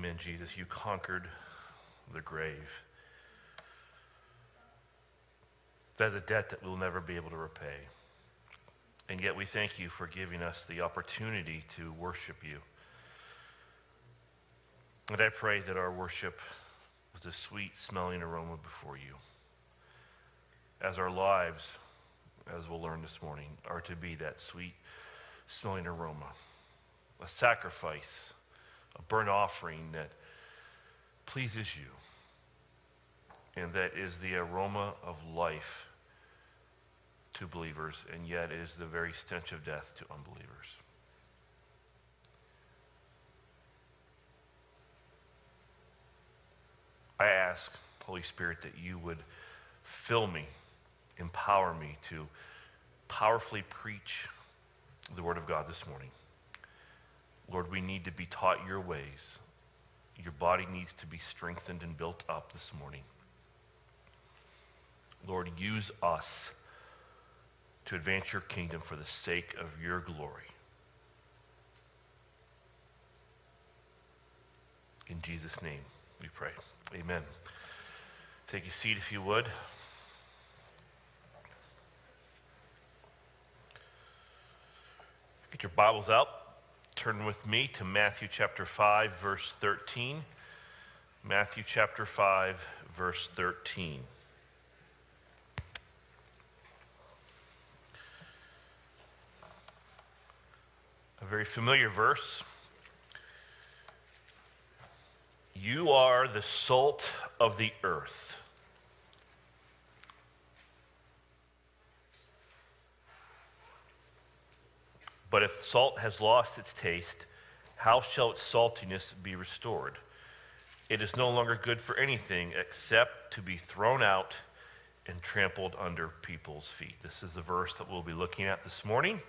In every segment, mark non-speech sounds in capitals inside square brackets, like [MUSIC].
Amen, Jesus. You conquered the grave. That is a debt that we'll never be able to repay. And yet we thank you for giving us the opportunity to worship you. And I pray that our worship was a sweet smelling aroma before you. As our lives, as we'll learn this morning, are to be that sweet smelling aroma, a sacrifice, a burnt offering that pleases you, and that is the aroma of life to believers, and yet is the very stench of death to unbelievers. I ask, Holy Spirit, that you would fill me, empower me to powerfully preach the Word of God this morning. Lord, we need to be taught your ways. Your body needs to be strengthened and built up this morning. Lord, use us to advance your kingdom for the sake of your glory. In Jesus' name we pray. Amen. Take a seat if you would. Get your Bibles out. Turn with me to Matthew chapter 5, verse 13. Matthew chapter 5, verse 13. A very familiar verse. You are the salt of the earth. But if salt has lost its taste, how shall its saltiness be restored? It is no longer good for anything except to be thrown out and trampled under people's feet. This is the verse that we'll be looking at this morning.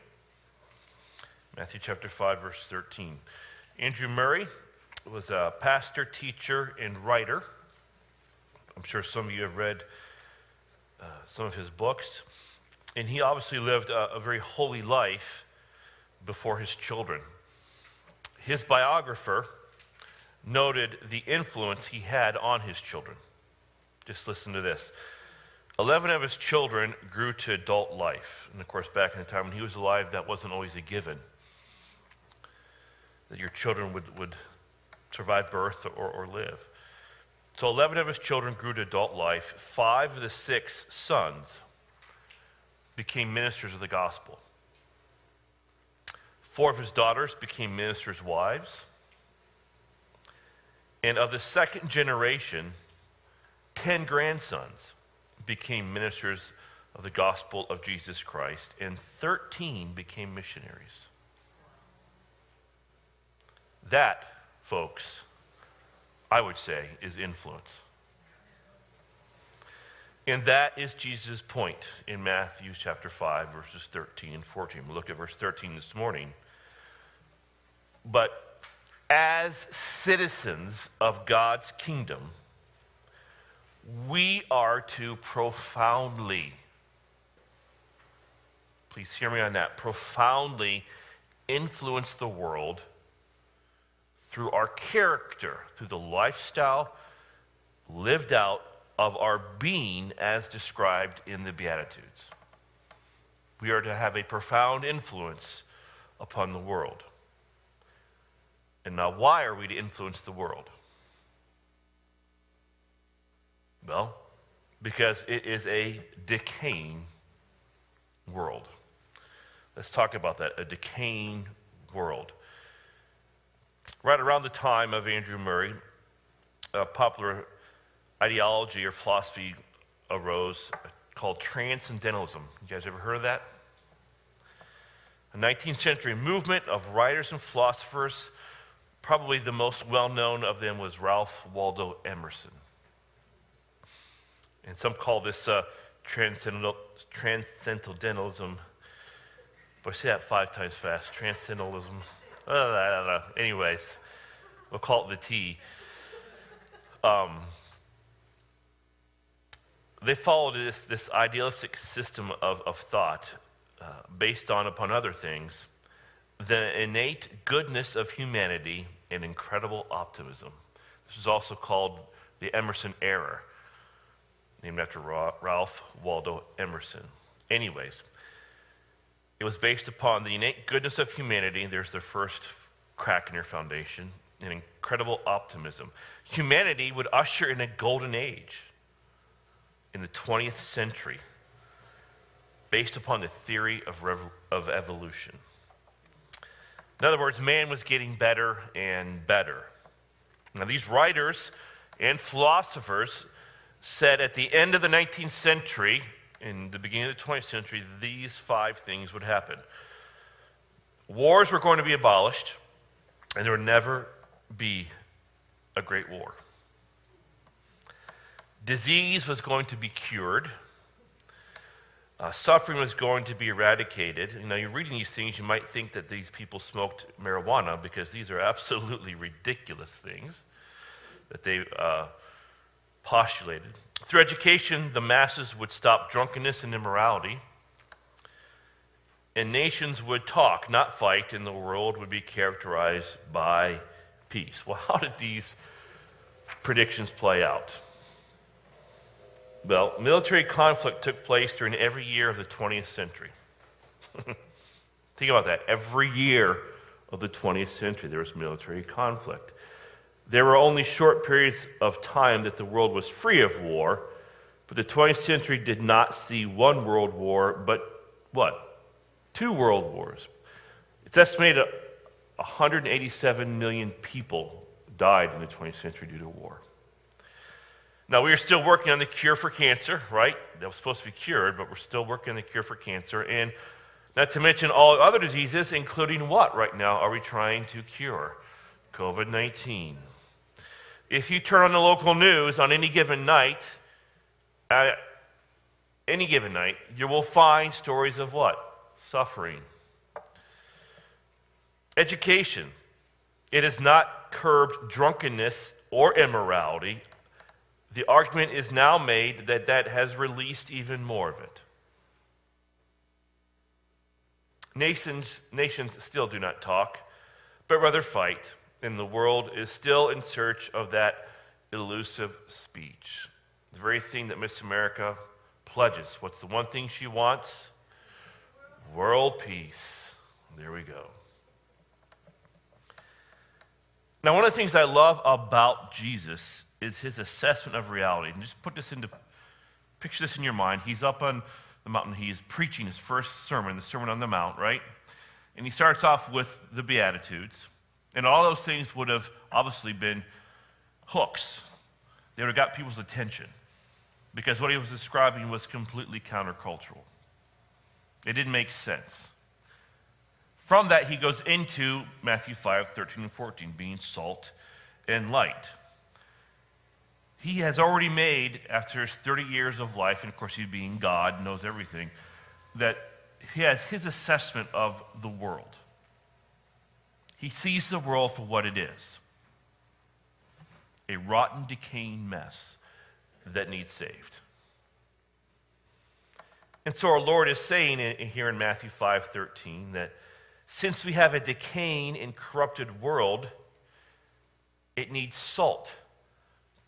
Matthew chapter 5, verse 13. Andrew Murray was a pastor, teacher, and writer. I'm sure some of you have read uh, some of his books. And he obviously lived a, a very holy life before his children. His biographer noted the influence he had on his children. Just listen to this. Eleven of his children grew to adult life. And of course, back in the time when he was alive, that wasn't always a given. That your children would, would survive birth or, or live. So 11 of his children grew to adult life. Five of the six sons became ministers of the gospel. Four of his daughters became ministers' wives. And of the second generation, 10 grandsons became ministers of the gospel of Jesus Christ, and 13 became missionaries. That, folks, I would say, is influence. And that is Jesus' point in Matthew chapter 5, verses 13 and 14. We'll look at verse 13 this morning. But as citizens of God's kingdom, we are to profoundly, please hear me on that, profoundly influence the world through our character, through the lifestyle lived out of our being as described in the Beatitudes. We are to have a profound influence upon the world. And now, why are we to influence the world? Well, because it is a decaying world. Let's talk about that a decaying world. Right around the time of Andrew Murray, a popular ideology or philosophy arose called transcendentalism. You guys ever heard of that? A 19th century movement of writers and philosophers Probably the most well known of them was Ralph Waldo Emerson. And some call this uh, transcendental, transcendentalism. But say that five times fast. Transcendentalism. Uh, I don't know. Anyways, we'll call it the T. Um, they followed this, this idealistic system of, of thought uh, based on, upon other things, the innate goodness of humanity and incredible optimism. This is also called the Emerson era, named after Ralph Waldo Emerson. Anyways, it was based upon the innate goodness of humanity. There's their first crack in your foundation, an incredible optimism. Humanity would usher in a golden age in the 20th century based upon the theory of, rev- of evolution. In other words, man was getting better and better. Now, these writers and philosophers said at the end of the 19th century, in the beginning of the 20th century, these five things would happen. Wars were going to be abolished, and there would never be a great war. Disease was going to be cured uh, suffering was going to be eradicated. You know, you're reading these things, you might think that these people smoked marijuana because these are [LAUGHS] absolutely ridiculous things that they uh, postulated. Through education, the masses would stop drunkenness and immorality, and nations would talk, not fight, and the world would be characterized by peace. Well, [LAUGHS] how did these predictions play out? Well, military conflict took place during every year of the 20th century. [LAUGHS] Think about that. Every year of the 20th century, there was military conflict. There were only short periods of time that the world was free of war, but the 20th century did not see one world war, but what? Two world wars. It's estimated 187 million people died in the 20th century due to war. Now, we are still working on the cure for cancer, right? That was supposed to be cured, but we're still working on the cure for cancer. And not to mention all other diseases, including what right now are we trying to cure? COVID 19. If you turn on the local news on any given night, any given night, you will find stories of what? Suffering. Education. It has not curbed drunkenness or immorality the argument is now made that that has released even more of it. Nations, nations still do not talk, but rather fight, and the world is still in search of that elusive speech. The very thing that Miss America pledges. What's the one thing she wants? World peace. There we go. Now, one of the things I love about Jesus is his assessment of reality. And just put this into, picture this in your mind. He's up on the mountain. He is preaching his first sermon, the Sermon on the Mount, right? And he starts off with the Beatitudes. And all those things would have obviously been hooks. They would have got people's attention because what he was describing was completely countercultural. It didn't make sense. From that, he goes into Matthew 5 13 and 14, being salt and light he has already made, after his 30 years of life, and of course, he being God, knows everything, that he has his assessment of the world. He sees the world for what it is a rotten, decaying mess that needs saved. And so our Lord is saying here in Matthew 5:13 that since we have a decaying and corrupted world, it needs salt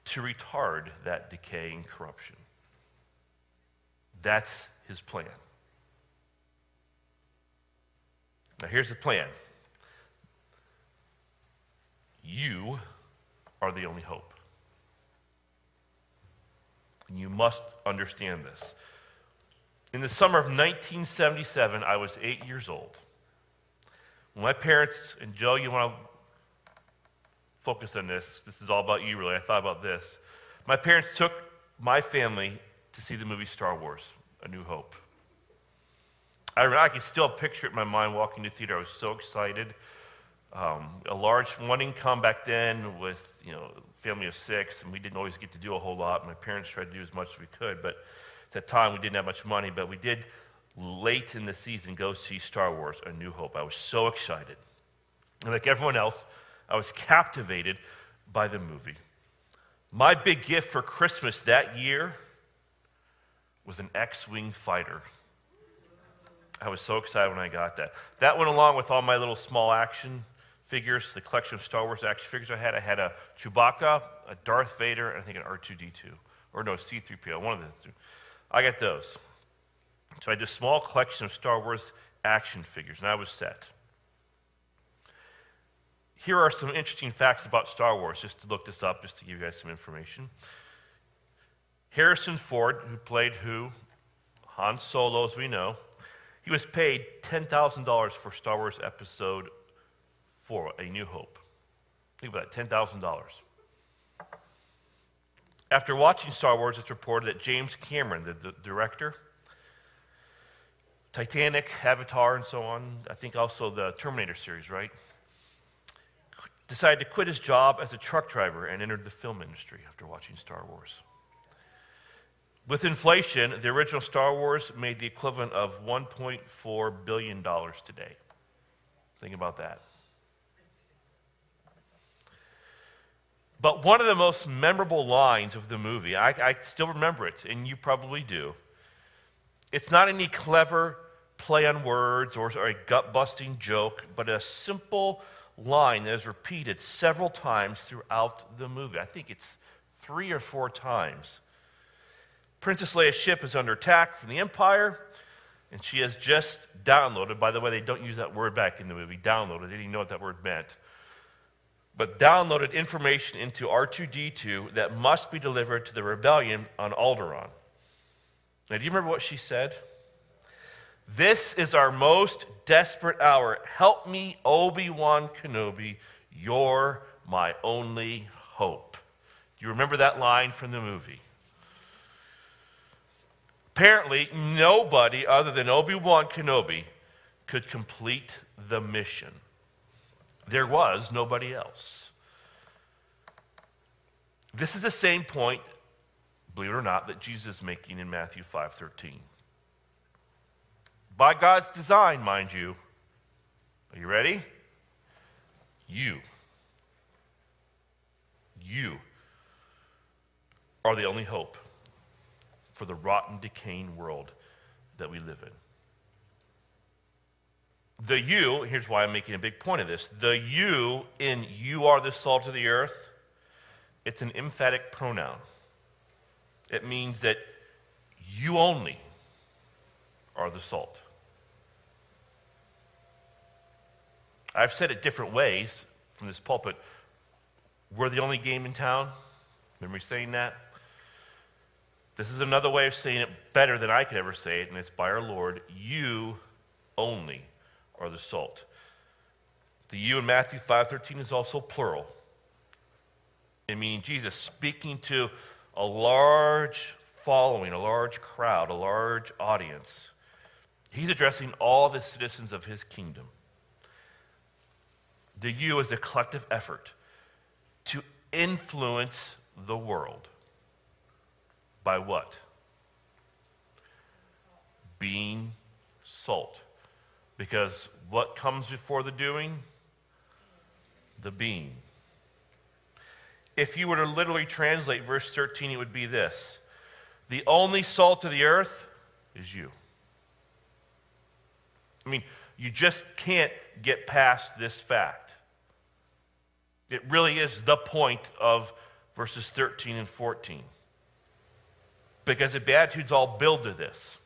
to retard that decay and corruption. That's his plan. Now, here's the plan you are the only hope. And you must understand this. In the summer of 1977, I was eight years old. My parents, and Joe, you want to focus on this. This is all about you, really. I thought about this. My parents took my family to see the movie Star Wars A New Hope. I, I can still picture it in my mind walking to the theater. I was so excited. Um, a large one income back then with you know family of six, and we didn't always get to do a whole lot. My parents tried to do as much as we could, but at that time we didn't have much money. But we did late in the season go see Star Wars: A New Hope. I was so excited, and like everyone else, I was captivated by the movie. My big gift for Christmas that year was an X Wing fighter. I was so excited when I got that. That went along with all my little small action figures, the collection of Star Wars action figures I had. I had a Chewbacca, a Darth Vader, and I think an R2D2. Or no, C3PO, one of the two. I got those. So I had a small collection of Star Wars action figures, and I was set. Here are some interesting facts about Star Wars, just to look this up, just to give you guys some information. Harrison Ford, who played who? Han Solo, as we know, he was paid $10,000 for Star Wars Episode 4, A New Hope. Think about that $10,000. After watching Star Wars, it's reported that James Cameron, the, the director, Titanic, Avatar, and so on, I think also the Terminator series, right? Decided to quit his job as a truck driver and entered the film industry after watching Star Wars. With inflation, the original Star Wars made the equivalent of $1.4 billion today. Think about that. But one of the most memorable lines of the movie, I, I still remember it, and you probably do. It's not any clever play on words or, or a gut busting joke, but a simple line that is repeated several times throughout the movie. I think it's three or four times. Princess Leia's ship is under attack from the Empire, and she has just downloaded. By the way, they don't use that word back in the movie, downloaded. They didn't know what that word meant. But downloaded information into R2D2 that must be delivered to the rebellion on Alderaan. Now, do you remember what she said? This is our most desperate hour. Help me, Obi Wan Kenobi. You're my only hope. Do you remember that line from the movie? Apparently, nobody other than Obi Wan Kenobi could complete the mission. There was nobody else. This is the same point, believe it or not, that Jesus is making in Matthew 5:13. By God's design, mind you. Are you ready? You. You are the only hope for the rotten, decaying world that we live in. The you, here's why I'm making a big point of this. The you in you are the salt of the earth, it's an emphatic pronoun. It means that you only are the salt. I've said it different ways from this pulpit. We're the only game in town. Remember saying that? This is another way of saying it better than I could ever say it, and it's by our Lord. You only are the salt. The you in Matthew 5:13 is also plural. It means Jesus speaking to a large following, a large crowd, a large audience. He's addressing all the citizens of his kingdom. The you is a collective effort to influence the world. By what? Being salt. Because what comes before the doing? The being. If you were to literally translate verse 13, it would be this The only salt of the earth is you. I mean, you just can't get past this fact. It really is the point of verses 13 and 14 because the Beatitudes all build to this.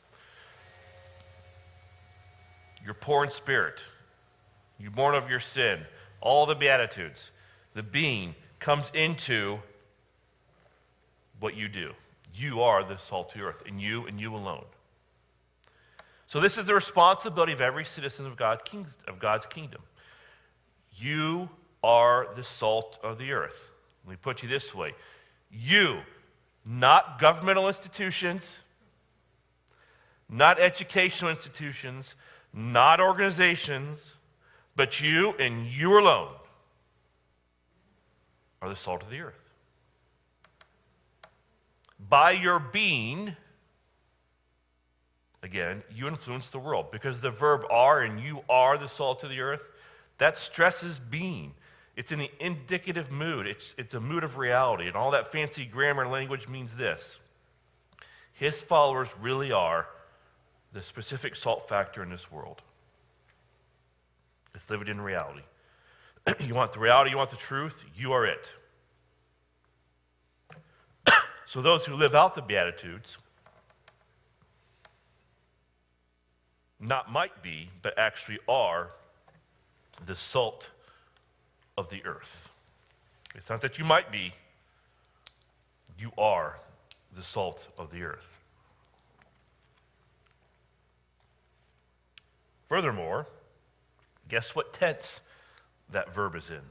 You're poor in spirit. You're born of your sin. All the Beatitudes. The being comes into what you do. You are the salt of the earth, and you and you alone. So, this is the responsibility of every citizen of, God, of God's kingdom. You are the salt of the earth. Let me put you this way you not governmental institutions, not educational institutions, not organizations, but you and you alone are the salt of the earth. By your being, again, you influence the world because the verb are and you are the salt of the earth, that stresses being. It's in the indicative mood, it's, it's a mood of reality. And all that fancy grammar language means this His followers really are the specific salt factor in this world. Let's live it in reality. [CLEARS THROAT] you want the reality, you want the truth, you are it. [CLEARS THROAT] so those who live out the Beatitudes, not might be, but actually are the salt of the earth. It's not that you might be, you are the salt of the earth. Furthermore, guess what tense that verb is in?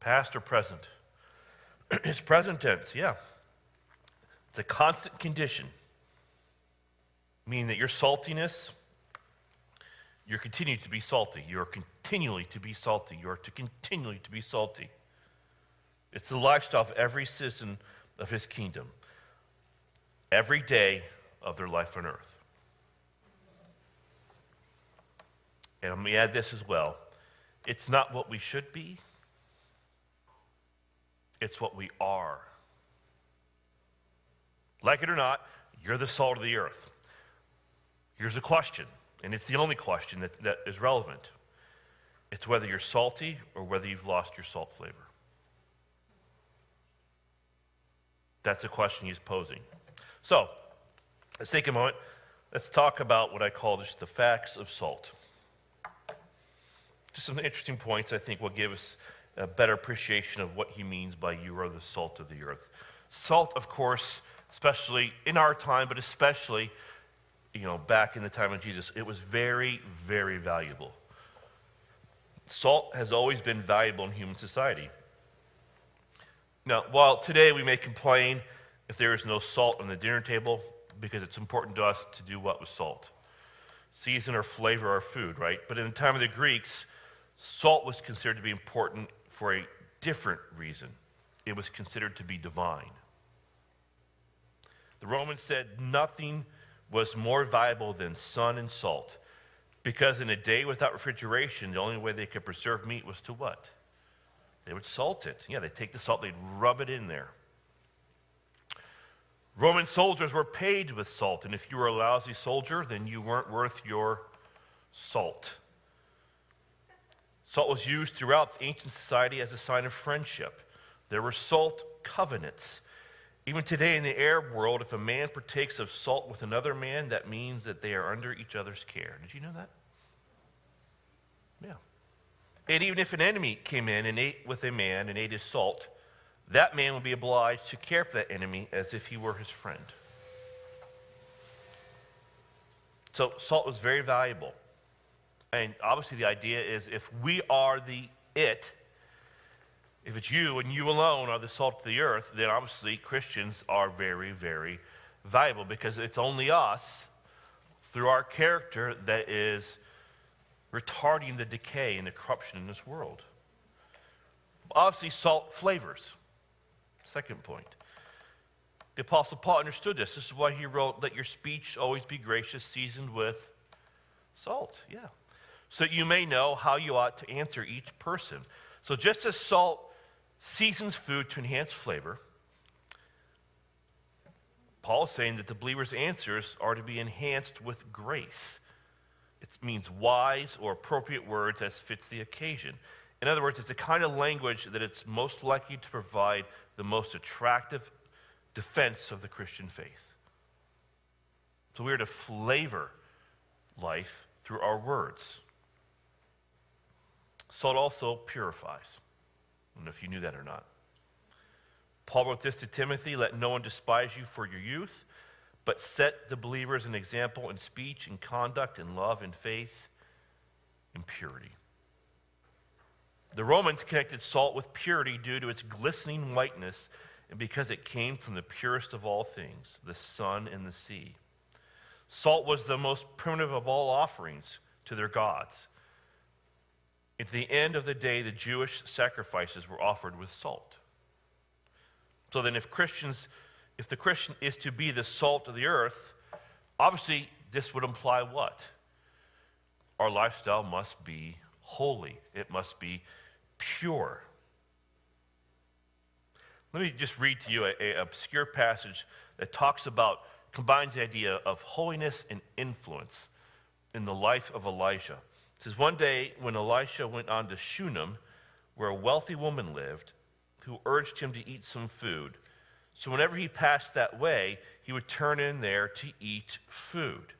Past or present? [CLEARS THROAT] it's present tense, yeah. It's a constant condition, meaning that your saltiness, you're continuing to be salty. You're continually to be salty. You're to continually to be salty. It's the lifestyle of every citizen of his kingdom, every day of their life on earth. And let me add this as well it's not what we should be, it's what we are. Like it or not, you're the salt of the earth. Here's a question, and it's the only question that, that is relevant it's whether you're salty or whether you've lost your salt flavor. That's a question he's posing. So, let's take a moment. Let's talk about what I call just the facts of salt. Just some interesting points I think will give us a better appreciation of what he means by you are the salt of the earth. Salt, of course, especially in our time, but especially, you know, back in the time of Jesus, it was very, very valuable. Salt has always been valuable in human society. Now, while today we may complain if there is no salt on the dinner table, because it's important to us to do what with salt? Season or flavor our food, right? But in the time of the Greeks, salt was considered to be important for a different reason. It was considered to be divine. The Romans said nothing was more valuable than sun and salt, because in a day without refrigeration, the only way they could preserve meat was to what? They would salt it. Yeah, they'd take the salt, they'd rub it in there. Roman soldiers were paid with salt, and if you were a lousy soldier, then you weren't worth your salt. Salt was used throughout ancient society as a sign of friendship. There were salt covenants. Even today in the Arab world, if a man partakes of salt with another man, that means that they are under each other's care. Did you know that? Yeah. And even if an enemy came in and ate with a man and ate his salt, that man would be obliged to care for that enemy as if he were his friend. So salt was very valuable. And obviously, the idea is if we are the it, if it's you and you alone are the salt of the earth, then obviously Christians are very, very valuable because it's only us, through our character, that is retarding the decay and the corruption in this world. Obviously, salt flavors. Second point. The Apostle Paul understood this. This is why he wrote, Let your speech always be gracious, seasoned with salt. Yeah. So you may know how you ought to answer each person. So just as salt seasons food to enhance flavor, Paul is saying that the believer's answers are to be enhanced with grace. It means wise or appropriate words as fits the occasion. In other words, it's the kind of language that it's most likely to provide the most attractive defense of the Christian faith. So we are to flavor life through our words. Salt also purifies. I don't know if you knew that or not. Paul wrote this to Timothy let no one despise you for your youth but set the believers an example in speech and conduct in love and faith and purity. The Romans connected salt with purity due to its glistening whiteness and because it came from the purest of all things, the sun and the sea. Salt was the most primitive of all offerings to their gods. At the end of the day, the Jewish sacrifices were offered with salt. So then, if Christians if the Christian is to be the salt of the earth, obviously this would imply what? Our lifestyle must be holy, it must be pure. Let me just read to you an obscure passage that talks about, combines the idea of holiness and influence in the life of Elijah. It says, One day when Elisha went on to Shunem, where a wealthy woman lived who urged him to eat some food. So whenever he passed that way, he would turn in there to eat food.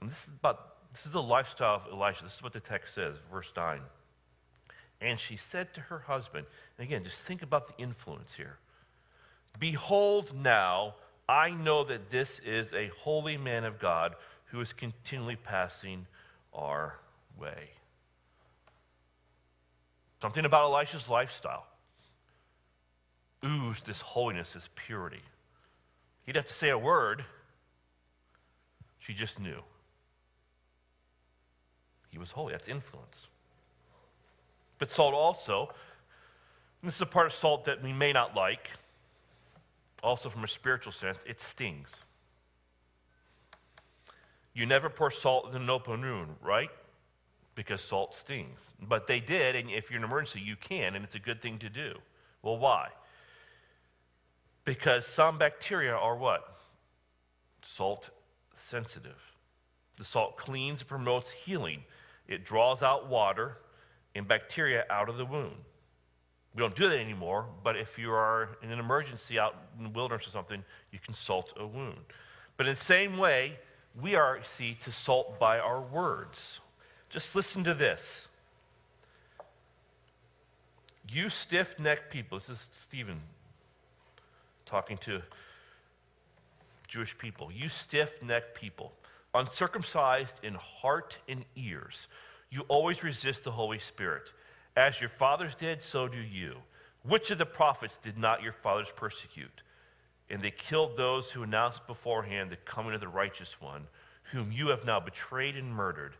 And this is about this is the lifestyle of Elisha. This is what the text says, verse 9. And she said to her husband, and again, just think about the influence here. Behold, now I know that this is a holy man of God who is continually passing our way. Something about Elisha's lifestyle oozed this holiness, this purity. He'd have to say a word, she just knew. He was holy. That's influence. But salt also, this is a part of salt that we may not like, also from a spiritual sense, it stings. You never pour salt in an open wound, right? because salt stings. But they did, and if you're in an emergency, you can, and it's a good thing to do. Well, why? Because some bacteria are what? Salt sensitive. The salt cleans and promotes healing, it draws out water and bacteria out of the wound. We don't do that anymore, but if you are in an emergency out in the wilderness or something, you can salt a wound. But in the same way, we are, see, to salt by our words. Just listen to this. You stiff necked people, this is Stephen talking to Jewish people. You stiff necked people, uncircumcised in heart and ears, you always resist the Holy Spirit. As your fathers did, so do you. Which of the prophets did not your fathers persecute? And they killed those who announced beforehand the coming of the righteous one, whom you have now betrayed and murdered.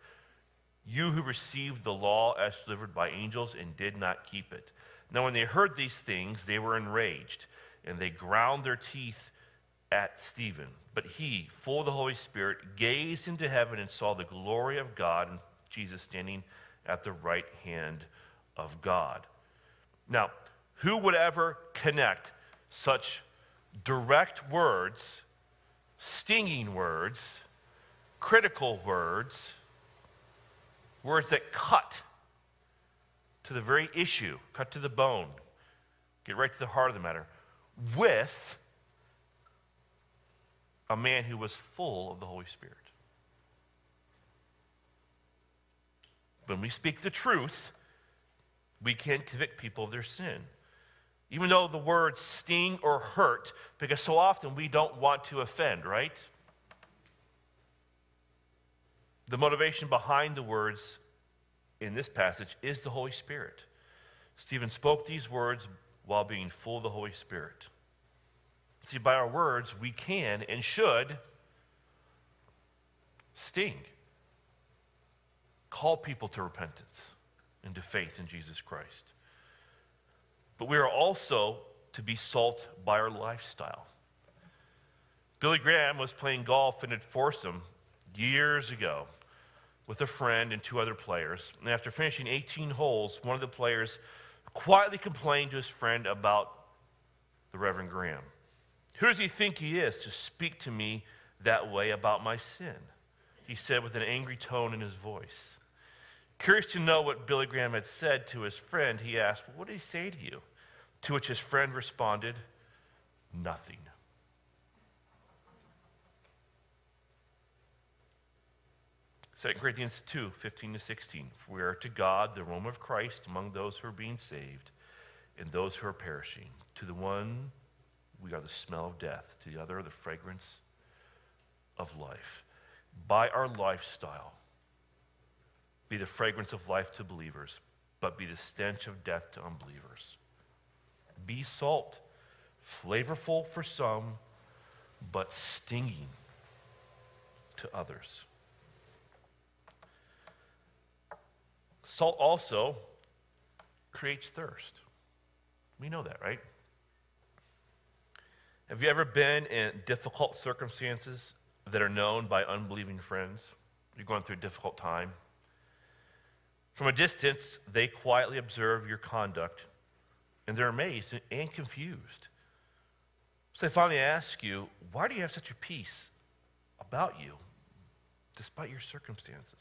You who received the law as delivered by angels and did not keep it. Now, when they heard these things, they were enraged, and they ground their teeth at Stephen. But he, full of the Holy Spirit, gazed into heaven and saw the glory of God and Jesus standing at the right hand of God. Now, who would ever connect such direct words, stinging words, critical words, Words that cut to the very issue, cut to the bone, get right to the heart of the matter, with a man who was full of the Holy Spirit. When we speak the truth, we can convict people of their sin. Even though the words sting or hurt, because so often we don't want to offend, right? The motivation behind the words in this passage is the Holy Spirit. Stephen spoke these words while being full of the Holy Spirit. See, by our words, we can and should sting, call people to repentance and to faith in Jesus Christ. But we are also to be salt by our lifestyle. Billy Graham was playing golf in foursome years ago with a friend and two other players. And after finishing 18 holes, one of the players quietly complained to his friend about the Reverend Graham. Who does he think he is to speak to me that way about my sin? He said with an angry tone in his voice. Curious to know what Billy Graham had said to his friend, he asked, What did he say to you? To which his friend responded, Nothing. 2 Corinthians 2 15 to 16. For we are to God the aroma of Christ among those who are being saved and those who are perishing. To the one, we are the smell of death. To the other, the fragrance of life. By our lifestyle, be the fragrance of life to believers, but be the stench of death to unbelievers. Be salt, flavorful for some, but stinging to others. Salt also creates thirst. We know that, right? Have you ever been in difficult circumstances that are known by unbelieving friends? You're going through a difficult time. From a distance, they quietly observe your conduct and they're amazed and confused. So they finally ask you, Why do you have such a peace about you despite your circumstances?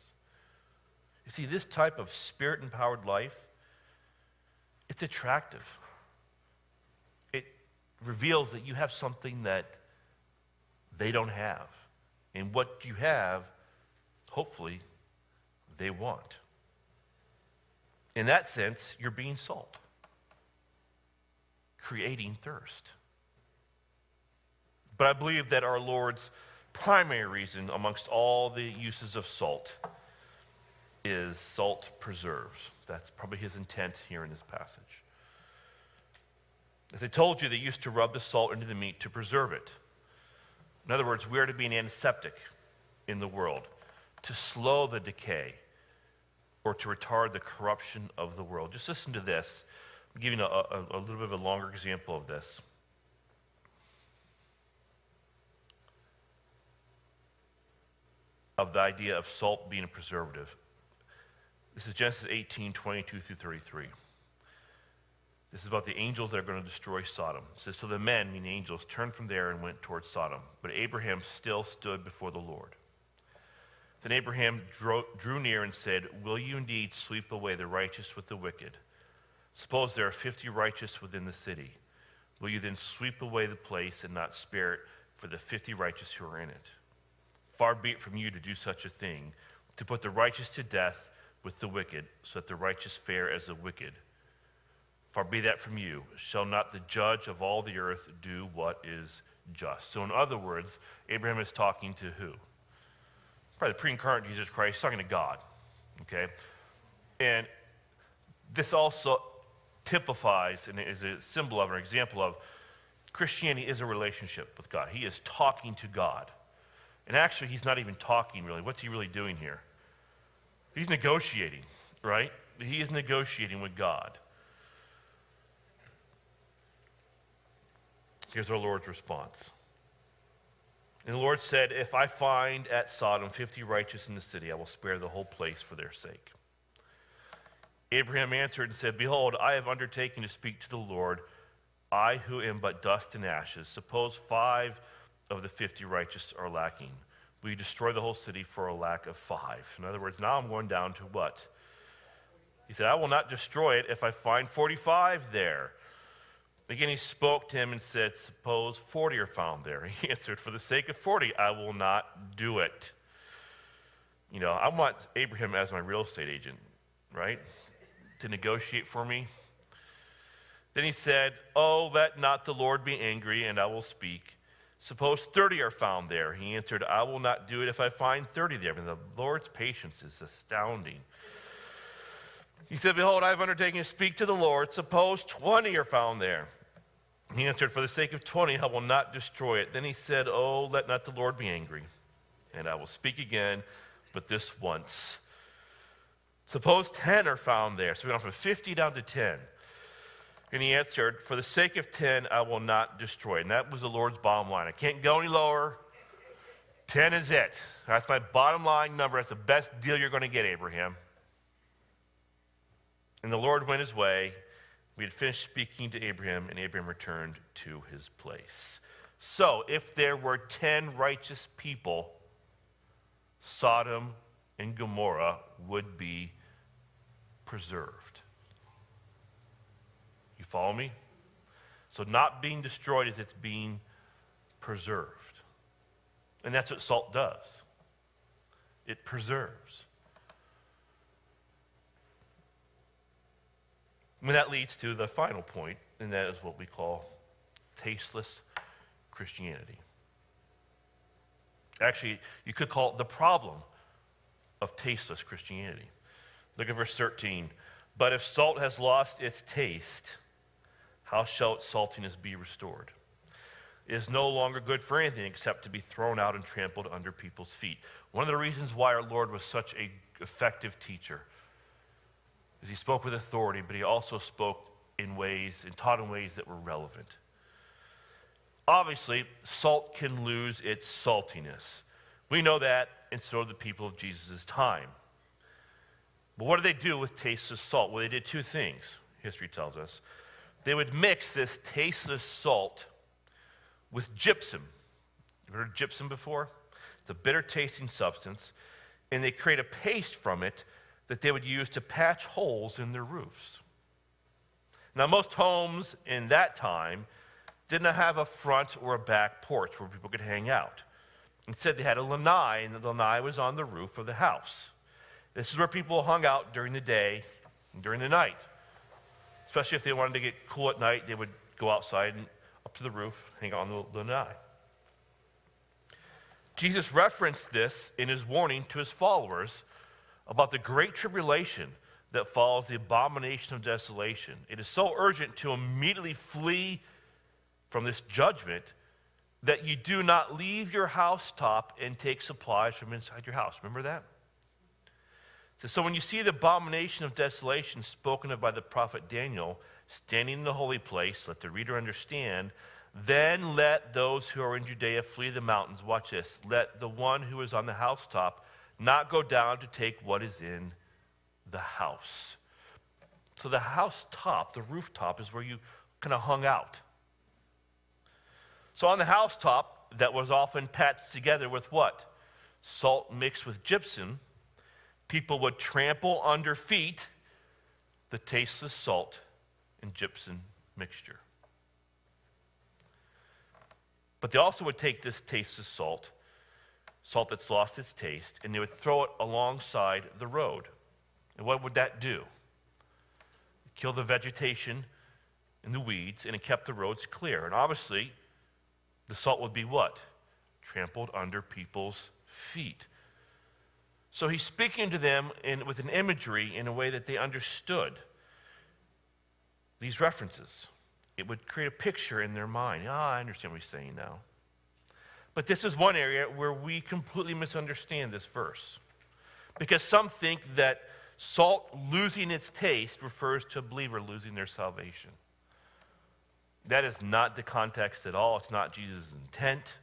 You see, this type of spirit empowered life it's attractive. It reveals that you have something that they don't have. And what you have, hopefully, they want. In that sense, you're being salt, creating thirst. But I believe that our Lord's primary reason, amongst all the uses of salt, is salt preserves. That's probably his intent here in this passage. As I told you, they used to rub the salt into the meat to preserve it. In other words, we are to be an antiseptic in the world to slow the decay or to retard the corruption of the world. Just listen to this. I'm giving a, a, a little bit of a longer example of this. Of the idea of salt being a preservative. This is Genesis 18, 22 through 33. This is about the angels that are going to destroy Sodom. It says, So the men, meaning angels, turned from there and went towards Sodom. But Abraham still stood before the Lord. Then Abraham drew, drew near and said, Will you indeed sweep away the righteous with the wicked? Suppose there are fifty righteous within the city. Will you then sweep away the place and not spare it for the fifty righteous who are in it? Far be it from you to do such a thing, to put the righteous to death with the wicked, so that the righteous fare as the wicked. Far be that from you. Shall not the judge of all the earth do what is just? So, in other words, Abraham is talking to who? Probably the pre incarnate Jesus Christ, talking to God. Okay? And this also typifies and is a symbol of, or example of, Christianity is a relationship with God. He is talking to God. And actually, he's not even talking really. What's he really doing here? He's negotiating, right? He is negotiating with God. Here's our Lord's response. And the Lord said, If I find at Sodom 50 righteous in the city, I will spare the whole place for their sake. Abraham answered and said, Behold, I have undertaken to speak to the Lord, I who am but dust and ashes. Suppose five of the 50 righteous are lacking. We destroy the whole city for a lack of five? In other words, now I'm going down to what? He said, I will not destroy it if I find 45 there. Again, he spoke to him and said, Suppose 40 are found there. [LAUGHS] He answered, For the sake of 40, I will not do it. You know, I want Abraham as my real estate agent, right? To negotiate for me. Then he said, Oh, let not the Lord be angry, and I will speak. Suppose 30 are found there. He answered, I will not do it if I find 30 there. And the Lord's patience is astounding. He said, Behold, I have undertaken to speak to the Lord. Suppose 20 are found there. He answered, For the sake of 20, I will not destroy it. Then he said, Oh, let not the Lord be angry, and I will speak again, but this once. Suppose 10 are found there. So we went from 50 down to 10. And he answered, For the sake of 10, I will not destroy. And that was the Lord's bottom line. I can't go any lower. 10 is it. That's my bottom line number. That's the best deal you're going to get, Abraham. And the Lord went his way. We had finished speaking to Abraham, and Abraham returned to his place. So, if there were 10 righteous people, Sodom and Gomorrah would be preserved. You follow me? So, not being destroyed is it's being preserved. And that's what salt does it preserves. And that leads to the final point, and that is what we call tasteless Christianity. Actually, you could call it the problem of tasteless Christianity. Look at verse 13. But if salt has lost its taste, how shall its saltiness be restored? It is no longer good for anything except to be thrown out and trampled under people's feet. One of the reasons why our Lord was such an effective teacher is he spoke with authority, but he also spoke in ways and taught in ways that were relevant. Obviously, salt can lose its saltiness. We know that, and so did the people of Jesus' time. But what did they do with tasteless salt? Well, they did two things, history tells us. They would mix this tasteless salt with gypsum. You've heard of gypsum before? It's a bitter tasting substance, and they create a paste from it that they would use to patch holes in their roofs. Now, most homes in that time didn't have a front or a back porch where people could hang out. Instead, they had a lanai, and the lanai was on the roof of the house. This is where people hung out during the day and during the night. Especially if they wanted to get cool at night, they would go outside and up to the roof, hang out on the lanai. Jesus referenced this in his warning to his followers about the great tribulation that follows the abomination of desolation. It is so urgent to immediately flee from this judgment that you do not leave your housetop and take supplies from inside your house. Remember that? So, when you see the abomination of desolation spoken of by the prophet Daniel standing in the holy place, let the reader understand, then let those who are in Judea flee the mountains. Watch this. Let the one who is on the housetop not go down to take what is in the house. So the house top, the rooftop, is where you kind of hung out. So on the housetop, that was often patched together with what? Salt mixed with gypsum. People would trample under feet the tasteless salt and gypsum mixture. But they also would take this tasteless salt, salt that's lost its taste, and they would throw it alongside the road. And what would that do? Kill the vegetation and the weeds, and it kept the roads clear. And obviously, the salt would be what? Trampled under people's feet. So he's speaking to them in, with an imagery in a way that they understood these references. It would create a picture in their mind. Ah, I understand what he's saying now. But this is one area where we completely misunderstand this verse. Because some think that Salt losing its taste refers to a believer losing their salvation. That is not the context at all. It's not Jesus' intent.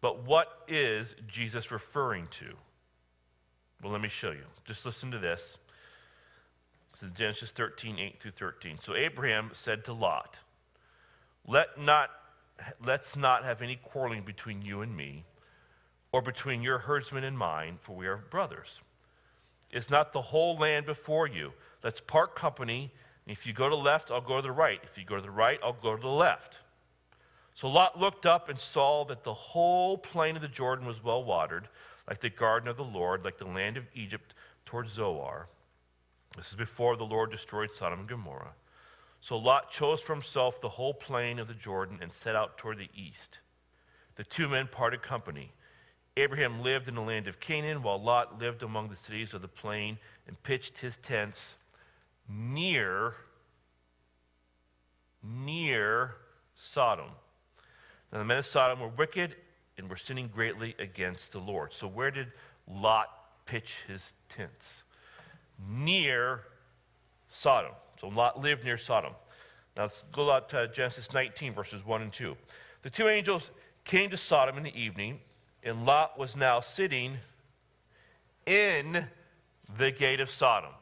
But what is Jesus referring to? Well, let me show you. Just listen to this. This is Genesis 13, 8 through 13. So Abraham said to Lot, Let not, Let's not have any quarreling between you and me, or between your herdsmen and mine, for we are brothers. Is not the whole land before you? Let's part company. If you go to the left, I'll go to the right. If you go to the right, I'll go to the left. So Lot looked up and saw that the whole plain of the Jordan was well watered, like the garden of the Lord, like the land of Egypt towards Zoar. This is before the Lord destroyed Sodom and Gomorrah. So Lot chose for himself the whole plain of the Jordan and set out toward the east. The two men parted company. Abraham lived in the land of Canaan, while Lot lived among the cities of the plain and pitched his tents near, near Sodom. Now the men of Sodom were wicked and were sinning greatly against the Lord. So where did Lot pitch his tents? Near Sodom. So Lot lived near Sodom. Now let's go out to Genesis 19, verses 1 and 2. The two angels came to Sodom in the evening and Lot was now sitting in the gate of Sodom.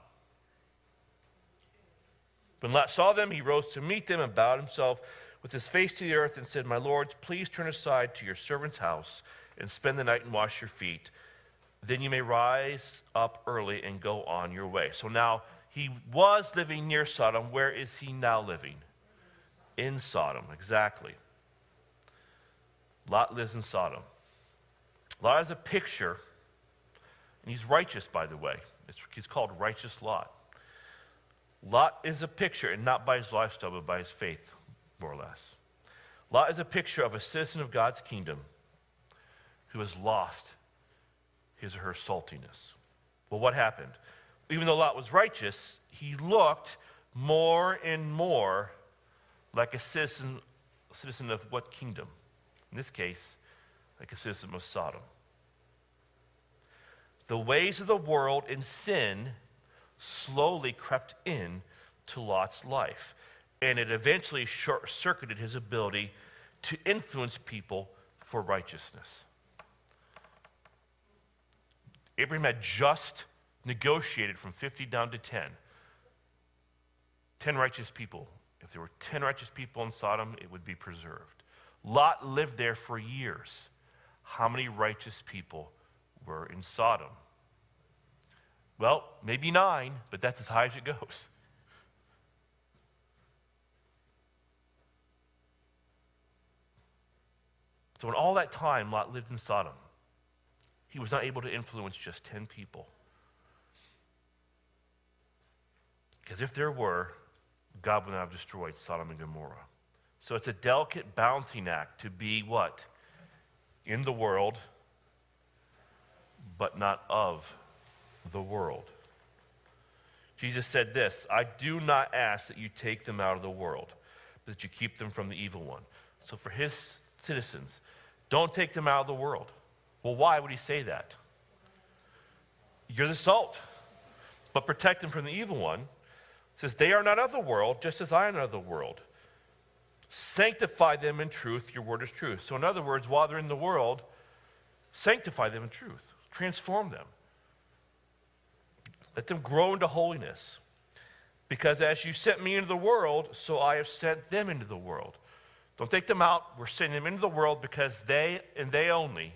When Lot saw them, he rose to meet them and bowed himself with his face to the earth and said, My lords, please turn aside to your servant's house and spend the night and wash your feet. Then you may rise up early and go on your way. So now he was living near Sodom. Where is he now living? In Sodom, exactly. Lot lives in Sodom. Lot is a picture, and he's righteous, by the way. It's, he's called righteous Lot. Lot is a picture, and not by his lifestyle, but by his faith, more or less. Lot is a picture of a citizen of God's kingdom who has lost his or her saltiness. Well, what happened? Even though Lot was righteous, he looked more and more like a citizen, a citizen of what kingdom? In this case, like a citizen of Sodom. The ways of the world and sin slowly crept in to Lot's life, and it eventually short circuited his ability to influence people for righteousness. Abraham had just negotiated from 50 down to 10. 10 righteous people. If there were 10 righteous people in Sodom, it would be preserved. Lot lived there for years how many righteous people were in Sodom? Well, maybe nine, but that's as high as it goes. So, in all that time, Lot lived in Sodom. He was not able to influence just 10 people. Because if there were, God would not have destroyed Sodom and Gomorrah. So it's a delicate balancing act to be what? In the world, but not of the world. Jesus said this I do not ask that you take them out of the world, but that you keep them from the evil one. So for his citizens, don't take them out of the world. Well, why would he say that? You're the salt, but protect them from the evil one. It says, They are not of the world, just as I am not of the world. Sanctify them in truth, your word is truth. So, in other words, while they're in the world, sanctify them in truth, transform them. Let them grow into holiness. Because as you sent me into the world, so I have sent them into the world. Don't take them out. We're sending them into the world because they and they only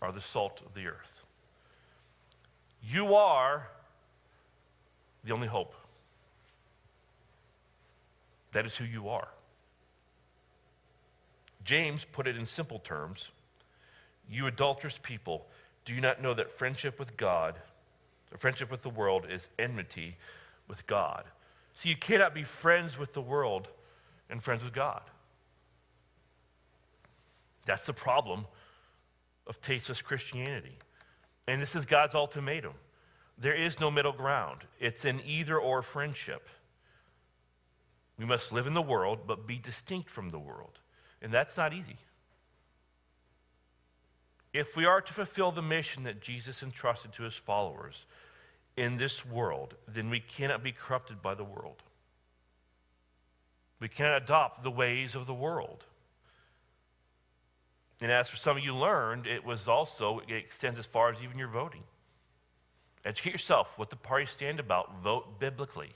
are the salt of the earth. You are the only hope. That is who you are. James put it in simple terms You adulterous people, do you not know that friendship with God, or friendship with the world, is enmity with God? So you cannot be friends with the world and friends with God. That's the problem of tasteless Christianity. And this is God's ultimatum. There is no middle ground. It's an either or friendship. We must live in the world, but be distinct from the world. And that's not easy. If we are to fulfill the mission that Jesus entrusted to his followers in this world, then we cannot be corrupted by the world. We cannot adopt the ways of the world. And as for some of you learned, it was also, it extends as far as even your voting. Educate yourself what the parties stand about. Vote biblically.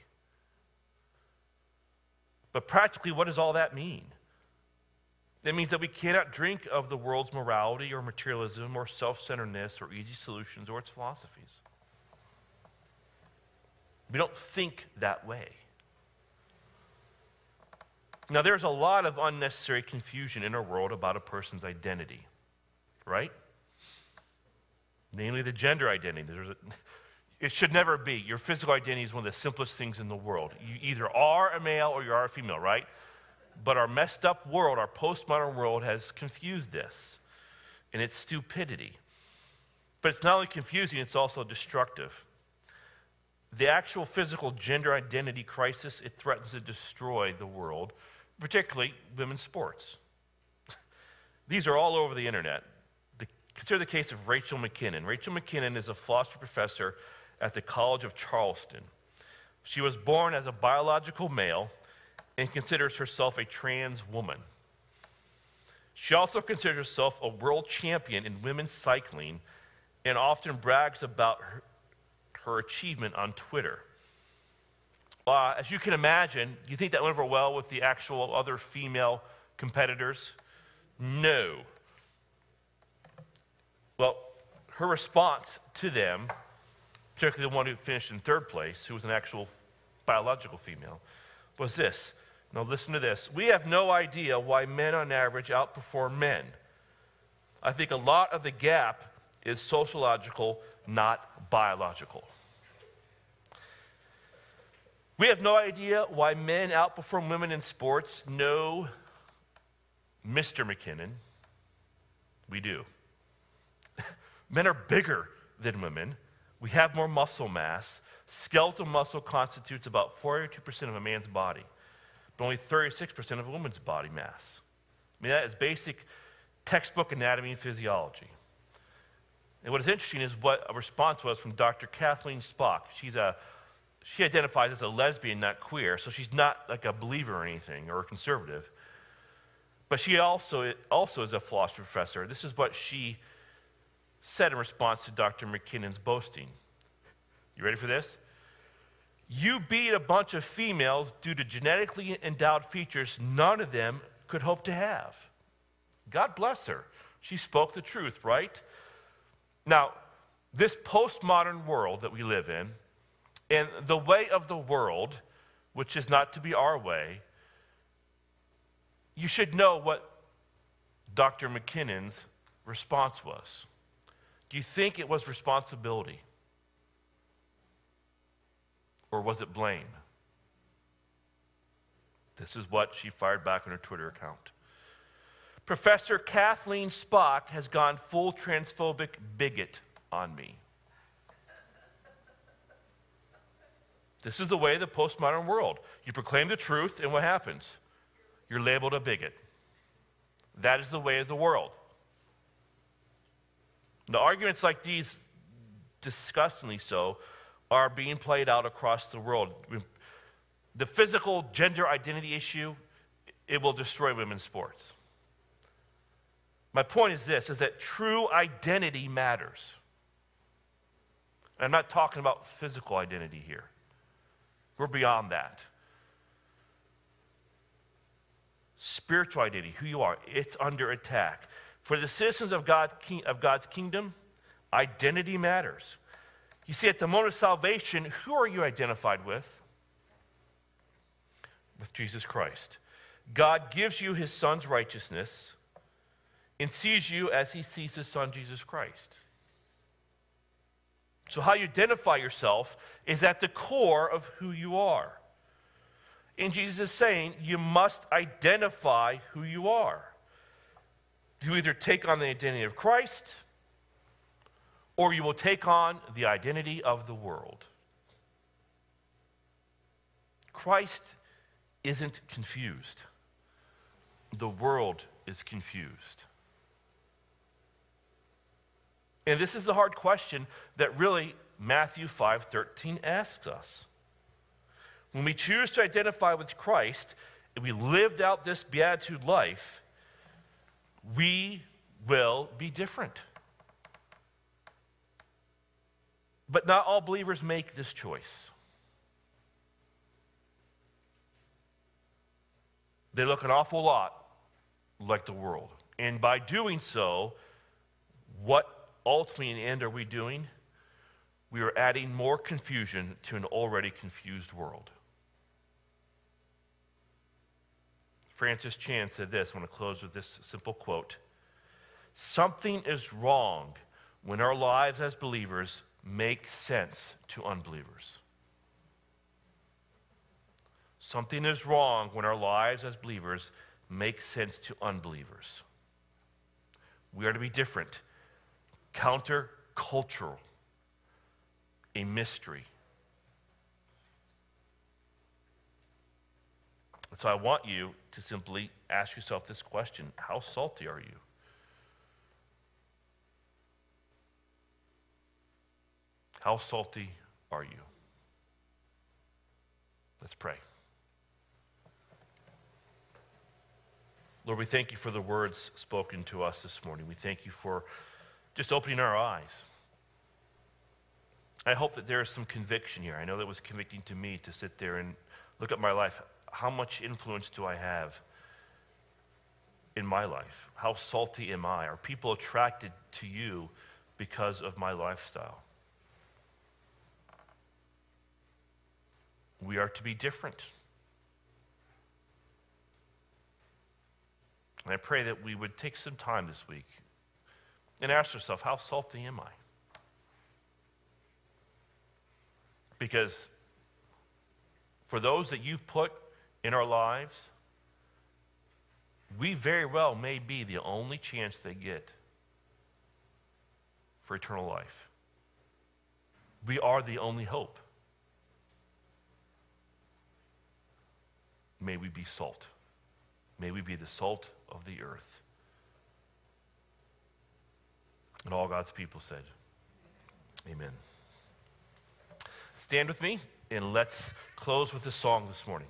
But practically, what does all that mean? That means that we cannot drink of the world's morality or materialism or self centeredness or easy solutions or its philosophies. We don't think that way. Now, there's a lot of unnecessary confusion in our world about a person's identity, right? Namely, the gender identity. A, it should never be. Your physical identity is one of the simplest things in the world. You either are a male or you are a female, right? But our messed up world, our postmodern world, has confused this in its stupidity. But it's not only confusing, it's also destructive. The actual physical gender identity crisis, it threatens to destroy the world particularly women's sports. [LAUGHS] These are all over the internet. The, consider the case of Rachel McKinnon. Rachel McKinnon is a philosophy professor at the College of Charleston. She was born as a biological male and considers herself a trans woman. She also considers herself a world champion in women's cycling and often brags about her, her achievement on Twitter. Uh, as you can imagine, you think that went over well with the actual other female competitors? No. Well, her response to them, particularly the one who finished in third place, who was an actual biological female, was this. Now, listen to this. We have no idea why men on average outperform men. I think a lot of the gap is sociological, not biological. We have no idea why men outperform women in sports. No, Mr. McKinnon, we do. [LAUGHS] men are bigger than women. We have more muscle mass. Skeletal muscle constitutes about 42% of a man's body, but only 36% of a woman's body mass. I mean, that is basic textbook anatomy and physiology. And what is interesting is what a response was from Dr. Kathleen Stock. She's a she identifies as a lesbian, not queer, so she's not like a believer or anything or a conservative. But she also, also is a philosophy professor. This is what she said in response to Dr. McKinnon's boasting. You ready for this? You beat a bunch of females due to genetically endowed features none of them could hope to have. God bless her. She spoke the truth, right? Now, this postmodern world that we live in, and the way of the world, which is not to be our way, you should know what Dr. McKinnon's response was? Do you think it was responsibility? Or was it blame? This is what she fired back on her Twitter account. Professor Kathleen Stock has gone full transphobic bigot on me. This is the way of the postmodern world. You proclaim the truth, and what happens? You're labeled a bigot. That is the way of the world. The arguments like these, disgustingly so, are being played out across the world. The physical gender identity issue, it will destroy women's sports. My point is this is that true identity matters. I'm not talking about physical identity here. We're beyond that. Spiritual identity, who you are, it's under attack. For the citizens of, God, of God's kingdom, identity matters. You see, at the moment of salvation, who are you identified with? With Jesus Christ. God gives you his son's righteousness and sees you as he sees his son, Jesus Christ. So, how you identify yourself is at the core of who you are. And Jesus is saying you must identify who you are. You either take on the identity of Christ or you will take on the identity of the world. Christ isn't confused, the world is confused. And this is the hard question that really Matthew 5:13 asks us. When we choose to identify with Christ and we lived out this beatitude life, we will be different. But not all believers make this choice. They look an awful lot like the world. And by doing so, what ultimately in the end are we doing? We are adding more confusion to an already confused world. Francis Chan said this. I want to close with this simple quote Something is wrong when our lives as believers make sense to unbelievers. Something is wrong when our lives as believers make sense to unbelievers. We are to be different countercultural, a mystery. So I want you to simply ask yourself this question How salty are you? How salty are you? Let's pray. Lord, we thank you for the words spoken to us this morning. We thank you for just opening our eyes. I hope that there is some conviction here. I know that was convicting to me to sit there and look at my life. How much influence do I have in my life? How salty am I? Are people attracted to you because of my lifestyle? We are to be different. And I pray that we would take some time this week and ask yourself, how salty am I? Because for those that you've put in our lives, we very well may be the only chance they get for eternal life. We are the only hope. May we be salt. May we be the salt of the earth. And all God's people said, Amen. Stand with me and let's close with this song this morning.